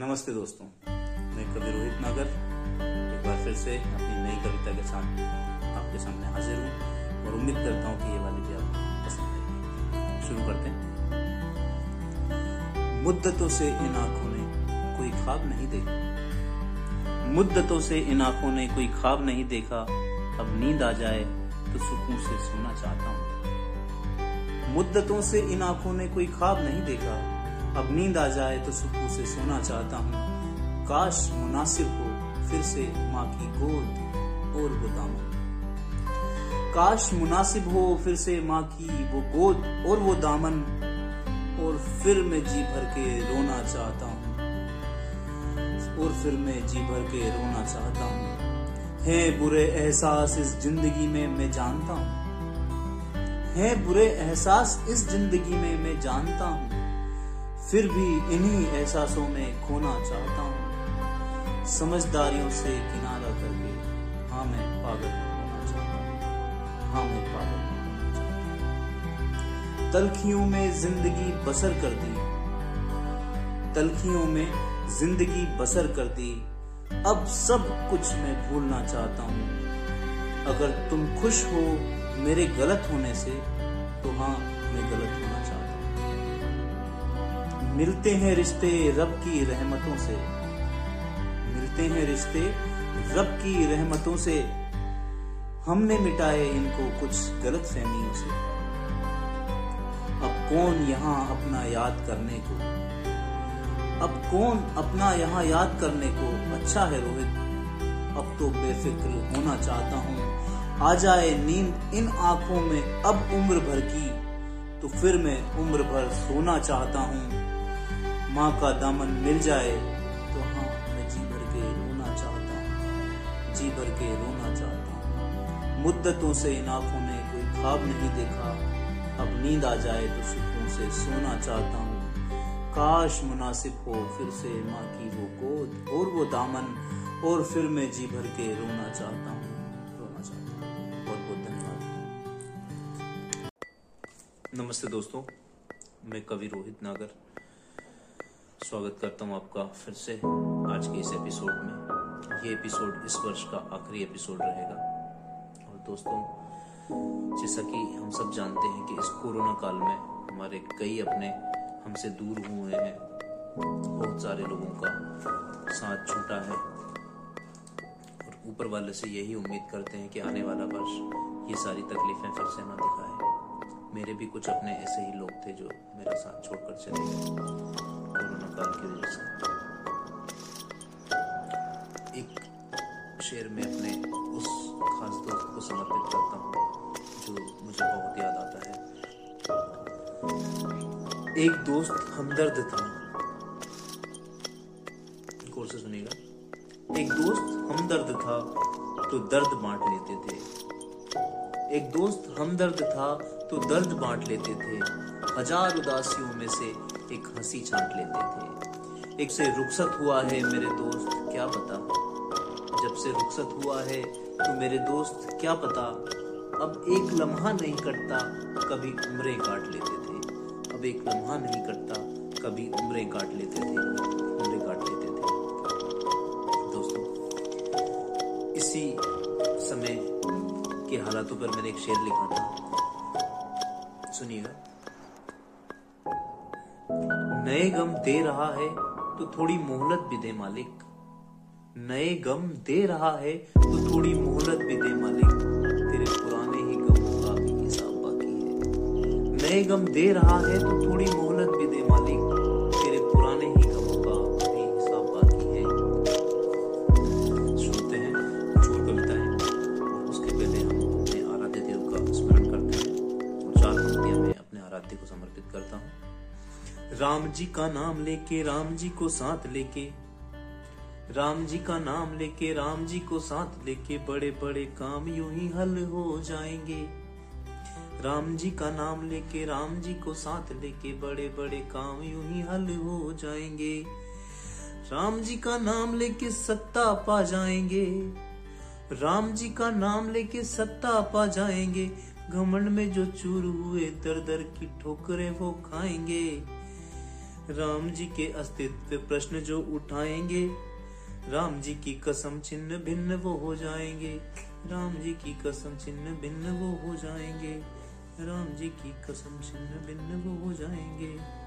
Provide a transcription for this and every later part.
नमस्ते दोस्तों, मैं कवि रोहित नागर। एक बार फिर से अपनी नई कविता के साथ आपके सामने हाजिर हूँ और उम्मीद करता हूँ कि ये वाली भी आपको पसंद आएगी। शुरू करते हैं। मुद्दतों से इन आँखों ने कोई ख्वाब नहीं देखा। मुद्दतों से इन आँखों ने कोई ख्वाब नहीं देखा। अब नींद आ जाए तो सुकून से सोना चाहता हूँ। मुद्दतों से इन आँखों ने कोई ख्वाब नहीं देखा। अब नींद आ जाए तो सुकून से सोना चाहता हूँ। काश मुनासिब हो, फिर से माँ की गोद और वो दामन। काश मुनासिब हो, फिर से माँ की वो गोद और वो दामन। और फिर मैं जी भर के रोना चाहता हूँ। और फिर मैं जी भर के रोना चाहता हूँ। है बुरे एहसास इस ज़िंदगी में मैं जानता हूँ। है बुरे एहसास इस ज़िंदगी में मैं जानता हूँ। फिर भी इन्हीं एहसासों में खोना चाहता हूँ। समझदारियों से किनारा करके। हाँ मैं पागल होना चाहता हूँ। हाँ मैं पागल होना चाहता हूँ। तलखियों में ज़िंदगी बसर कर दी। तलखियों में ज़िंदगी बसर कर दी। अब सब कुछ मैं भूलना चाहता हूँ। अगर तुम खुश हो मेरे गलत होने से तो हाँ मैं गलत होना मिलते हैं रिश्ते रब की रहमतों से। मिलते हैं रिश्ते रब की रहमतों से। हमने मिटाए इनको कुछ गलत फहमियों से। अब कौन यहाँ अपना याद करने को? अब कौन अपना यहाँ याद करने को अच्छा है रोहित? अब तो बेफिक्र होना चाहता हूँ। आ जाए नींद इन आँखों में अब उम्र भर की तो फिर मैं उम्र भर सोना चाहता हूँ। माँ का दामन मिल जाए तो हाँ मैं जी भर के रोना चाहता हूँ। जी भर के रोना चाहता हूँ। मुद्दतों से इन आँखों ने कोई ख्वाब नहीं देखा। अब नींद आ जाए तो सुकून से सोना चाहता हूँ। काश मुनासिब हो, फिर से माँ की वो गोद और वो दामन, और फिर मैं जी भर के रोना चाहता हूँ। रोना चाहता हूँ। बहुत बहुत धन्यवाद। नमस्ते दोस्तों, मैं कवि रोहित नागर। स्वागत करता हूँ आपका फिर से आज के इस एपिसोड में। ये एपिसोड इस वर्ष का आखिरी एपिसोड रहेगा। और दोस्तों, जैसा कि हम सब जानते हैं कि इस कोरोना काल में हमारे कई अपने हमसे दूर हुए हैं। बहुत सारे लोगों का साथ छूटा है। और ऊपर वाले से यही उम्मीद करते हैं कि आने वाला वर्ष ये सारी तकलीफें फिर से ना दिखाए। मेरे भी कुछ अपने ऐसे ही लोग थे जो मेरा साथ छोड़कर चले गए। कोरोना काल की वजह से एक शेर में अपने उस खास दोस्त को समर्पित करता हूँ, जो मुझे बहुत याद आता है। एक दोस्त हमदर्द था। गौर से सुनिएगा। एक दोस्त हमदर्द था तो दर्द बांट लेते थे। एक दोस्त हमदर्द था तो दर्द बांट लेते थे। हज़ार उदासियों में से एक हँसी छांट लेते थे। एक से रुखसत हुआ है मेरे दोस्त, क्या पता? जब से रुखसत हुआ है तो मेरे दोस्त, क्या पता? अब एक लम्हा नहीं कटता, कभी उम्रें काट लेते थे। अब एक लम्हा नहीं कटता, कभी उम्रें काट लेते थे। उम्रें काट लेते थे। दोस्तों, इसी समय के हालातों पर मैंने एक शेर लिखा था। सुनिएगा। नए गम दे रहा है तो थोड़ी मोहलत भी दे मालिक। नए गम दे रहा है तो थोड़ी मोहलत भी दे मालिक। तेरे पुराने ही गमों का भी हिसाब बाकी है। नए गम दे रहा है तो थोड़ी मोहलत राम जी का नाम लेके राम जी को साथ लेके राम जी का नाम लेके राम जी को साथ लेके बड़े बड़े काम यूँ ही हल हो जाएँगे। राम जी का नाम लेके राम जी को साथ लेके बड़े बड़े काम यूँ ही हल हो जाएँगे। राम जी का नाम लेके सत्ता पा जाएँगे। राम जी का नाम लेके सत्ता पा जाएँगे। घमंड में जो चूर हुए, दर दर की ठोकरें वो खाएँगे। राम जी के अस्तित्व प्रश्न जो उठाएँगे, राम जी की कसम छिन्न भिन्न वो हो जाएँगे, राम जी की कसम छिन्न भिन्न वो हो जाएँगे, राम जी की कसम छिन्न भिन्न वो हो जाएँगे।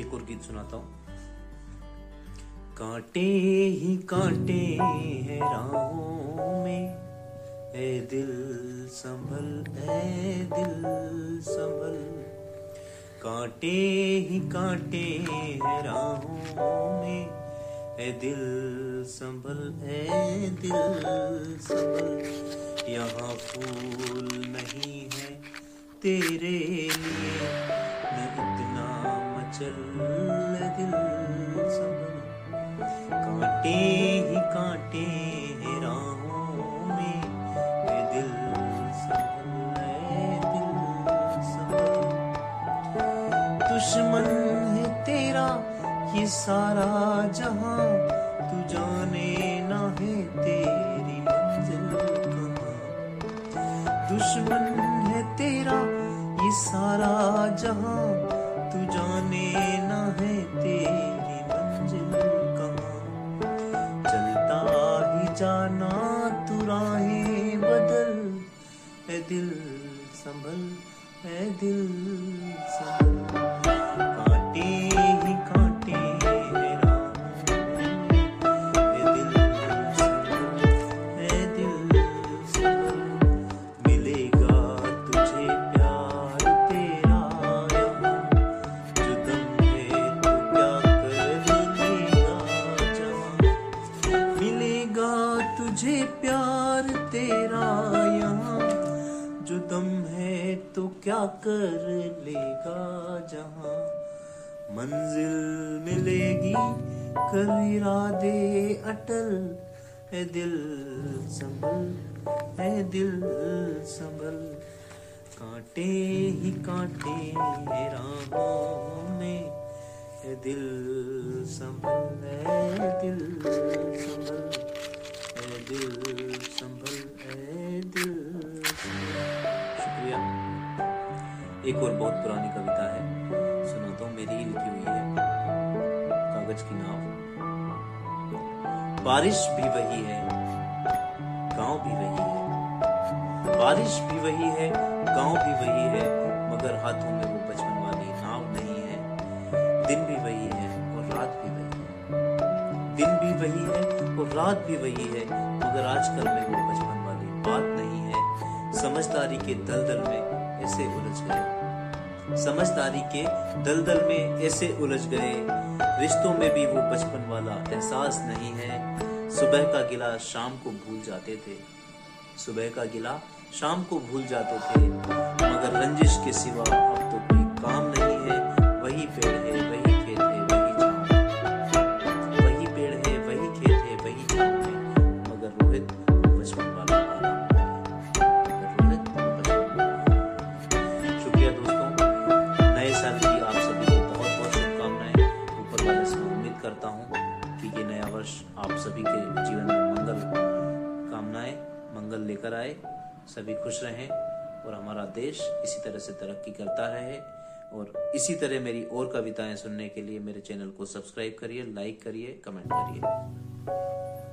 एक और गीत सुनाता हूँ। कांटे ही कांटे हैं राहों में ए दिल संभल, ए दिल संभल। कांटे ही कांटे हैं राहों में। ए दिल संभल, ए दिल संभल। यहाँ फूल नहीं है तेरे लिए न इतना मचल दिल संभल। कांटे सारा जहाँ तू जाने ना है तेरी मंजिल कहाँ। दुश्मन है तेरा ये सारा जहाँ तू जाने ना है तेरी मंजिल कहाँ। चलता ही जाना तू राहें बदल ए दिल संभल ए दिल संभल। कर लेगा जहाँ मंजिल मिलेगी, कर इरादे अटल। ए दिल संभल ए दिल संभल। कांटे ही कांटे राहों में ए दिल संभल ए दिल संभल। ए दिल संभल ए दिल एक और बहुत पुरानी कविता है। सुनाता हूँ मेरी ही लिखी हुई है। कागज़ की नाव। बारिश भी वही है, गाँव भी वही है। बारिश भी वही है, गाँव भी वही है, मगर हाथों में वो बचपन वाली नाव नहीं है। दिन भी वही है और रात भी वही है। दिन भी वही है और रात भी वही है, मगर आजकल में वो बचपन वाली बात नहीं है। समझदारी के दलदल में ऐसे उलझ गए। समझदारी के दलदल में ऐसे उलझ गए। रिश्तों में भी वो बचपन वाला एहसास नहीं है। सुबह का गिला शाम को भूल जाते थे। सुबह का गिला शाम को भूल जाते थे, मगर रंजिश के सिवा अब लेकर आए, सभी खुश रहें और हमारा देश इसी तरह से तरक्की करता रहे। और इसी तरह मेरी और कविताएँ सुनने के लिए मेरे चैनल को सब्सक्राइब करिए, लाइक करिए, कमेंट करिए।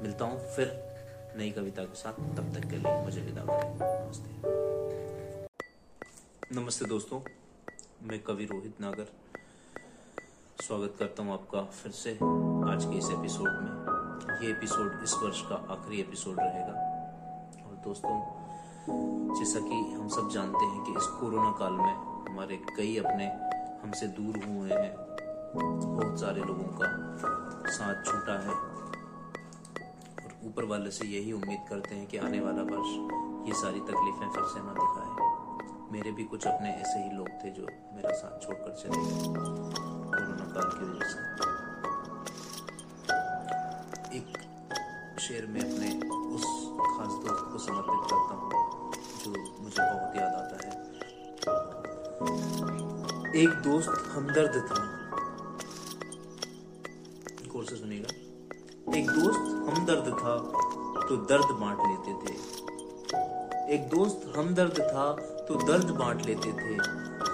मिलता हूँ फिर नई कविता के साथ। तब तक के लिए मुझे विदा करें। नमस्ते। नमस्ते दोस्तों, मैं कवि रोहित नागर। स्वागत करता हूँ आपका फिर से आज के इस एपिसोड में। ये एपिसोड इस वर्ष का आखिरी एपिसोड रहेगा। दोस्तों, जैसा कि हम सब जानते हैं कि इस कोरोना काल में हमारे कई अपने हमसे दूर हुए हैं। बहुत सारे लोगों का साथ छूटा है। और ऊपर वाले से यही उम्मीद करते हैं कि आने वाला वर्ष ये सारी तकलीफें फिर से ना दिखाए। मेरे भी कुछ अपने ऐसे ही लोग थे जो मेरा साथ छोड़कर चले गए कोरोना काल की वजह से। एक शेर में अपने एक दोस्त हमदर्द था। से सुनिएगा। एक दोस्त हमदर्द था तो दर्द बांट लेते थे। एक दोस्त हमदर्द था तो दर्द बांट लेते थे।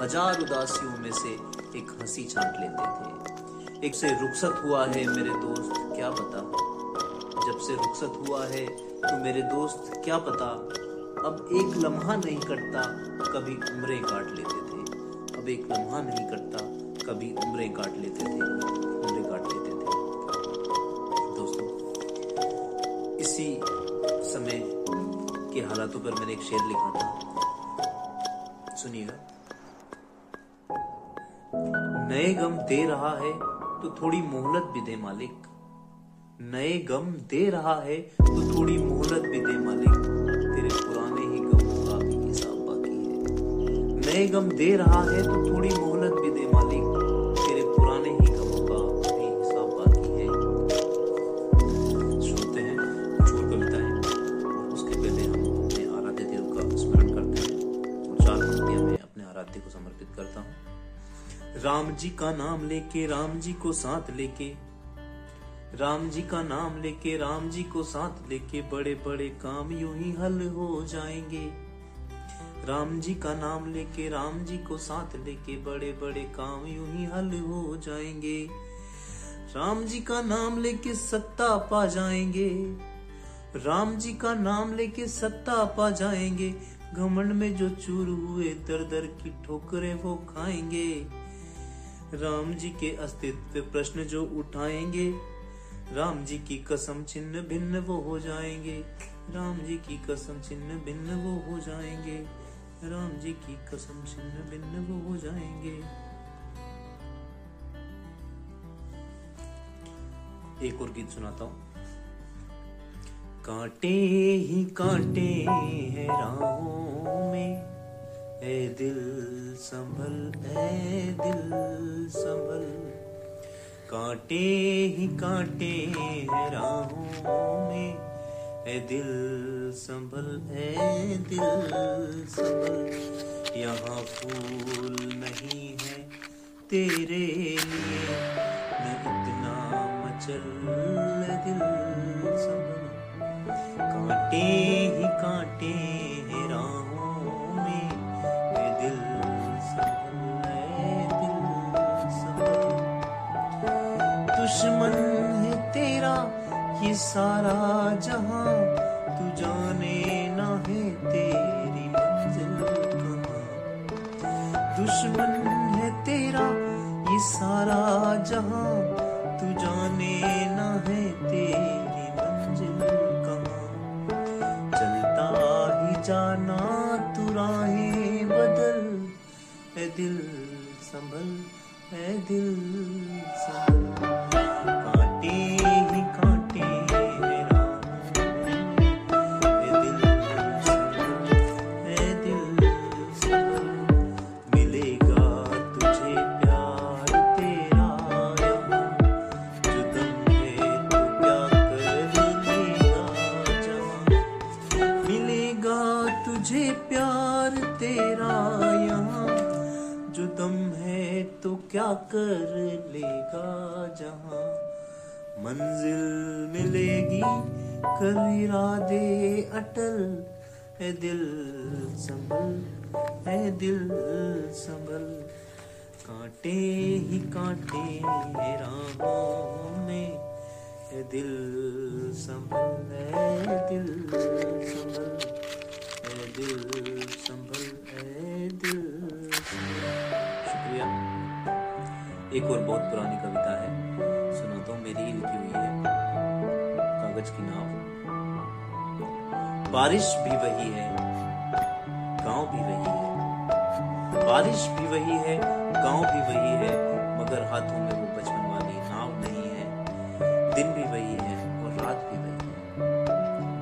हज़ार उदासियों में से एक हँसी छाट लेते थे। एक से रुखसत हुआ है मेरे दोस्त, क्या पता? जब से रुखसत हुआ है तो मेरे दोस्त, क्या पता? अब एक लम्हा नहीं कटता, कभी उम्रें काट लेते थे। अब एक लम्हा नहीं कटता कभी उम्रें काट लेते थे, उम्रें काट लेते थे। दोस्तों, इसी समय के हालातों पर मैंने एक शेर लिखा था। सुनिएगा नए गम दे रहा है तो थोड़ी मोहलत भी दे मालिक। नए गम दे रहा है तो थोड़ी मोहलत भी दे मालिक। नए गम दे रहा है तो थोड़ी मोहलत भी दे मालिक। तेरे पुराने ही गमों का भी हिसाब बाकी है। सुनते हैं और कविताएँ और उसके पहले हम अपने आराध्य देव का स्मरण करते हैं। और चार पंक्तियाँ मैं अपने आराध्य को समर्पित करता हूँ। राम जी का नाम लेके, राम जी को साथ लेके, राम जी का नाम लेके, राम जी को साथ लेके बड़े बड़े काम यूँ ही हल हो जाएँगे। राम जी का नाम लेके, राम जी को साथ लेके बड़े बड़े काम यूँ ही हल हो जाएँगे। राम जी का नाम लेके सत्ता पा जाएँगे। राम जी का नाम लेके सत्ता पा जाएँगे। घमंड में जो चूर हुए, दर दर की ठोकरें वो खाएँगे। राम जी के अस्तित्व प्रश्न जो उठाएँगे, राम जी की कसम छिन्न भिन्न वो हो जाएँगे। राम जी की कसम छिन्न भिन्न वो हो जाएँगे। राम जी की कसम छिन्न भिन्न वो हो जाएँगे। एक और गीत सुनाता हूँ। कांटे ही कांटे हैं राहों में ए दिल संभल ए दिल संभल। कांटे ही कांटे हैं राहों ए दिल संभल ए दिल संभल। यहाँ फूल नहीं है तेरे लिए मैं इतना मचल दिल संभल। कांटे ही कांटे ये सारा जहाँ तू जाने ना है तेरी मंजिल कहाँ। दुश्मन है तेरा, ये सारा जहाँ तू जाने ना है तेरी मंजिल कहाँ। चलता ही जाना तू राहें बदल ए दिल संभल ए दिल मंजिल मिलेगी कर इरादे अटल। है दिल संभल है दिल संभल। कांटे ही कांटे राहों में। है दिल संभल है दिल संभल। है दिल संभल है दिल शुक्रिया। एक और बहुत पुरानी कविता बारिश भी वही है, गाँव भी वही है। बारिश भी वही है, गाँव भी वही है, मगर हाथों में वो बचपन वाली नाव नहीं है। दिन भी वही है और रात भी वही है।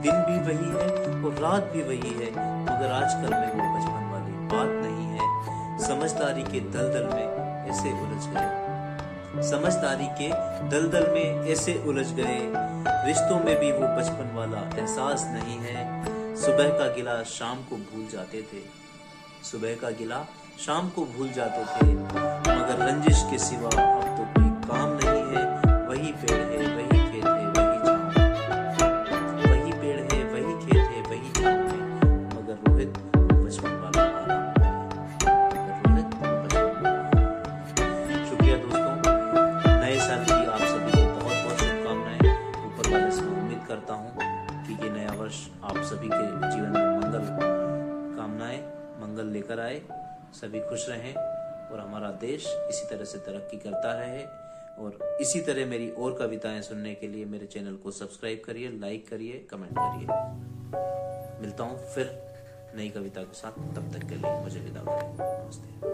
दिन भी वही है और रात भी वही है, मगर आजकल में वो बचपन वाली बात नहीं है। समझदारी के दलदल में ऐसे उलझ गए। समझदारी के दलदल में ऐसे उलझ गए रिश्तों में भी वो बचपन वाला एहसास नहीं है। सुबह का गिला शाम को भूल जाते थे। सुबह का गिला शाम को भूल जाते थे, मगर रंजिश के सिवा सभी के जीवन में मंगल कामनाएँ मंगल लेकर आए। सभी खुश रहें और हमारा देश इसी तरह से तरक्की करता रहे। और इसी तरह मेरी और कविताएँ सुनने के लिए मेरे चैनल को सब्सक्राइब करिए, लाइक करिए, कमेंट करिए। मिलता हूँ फिर नई कविता के साथ। तब तक के लिए मुझे विदा करें। नमस्ते।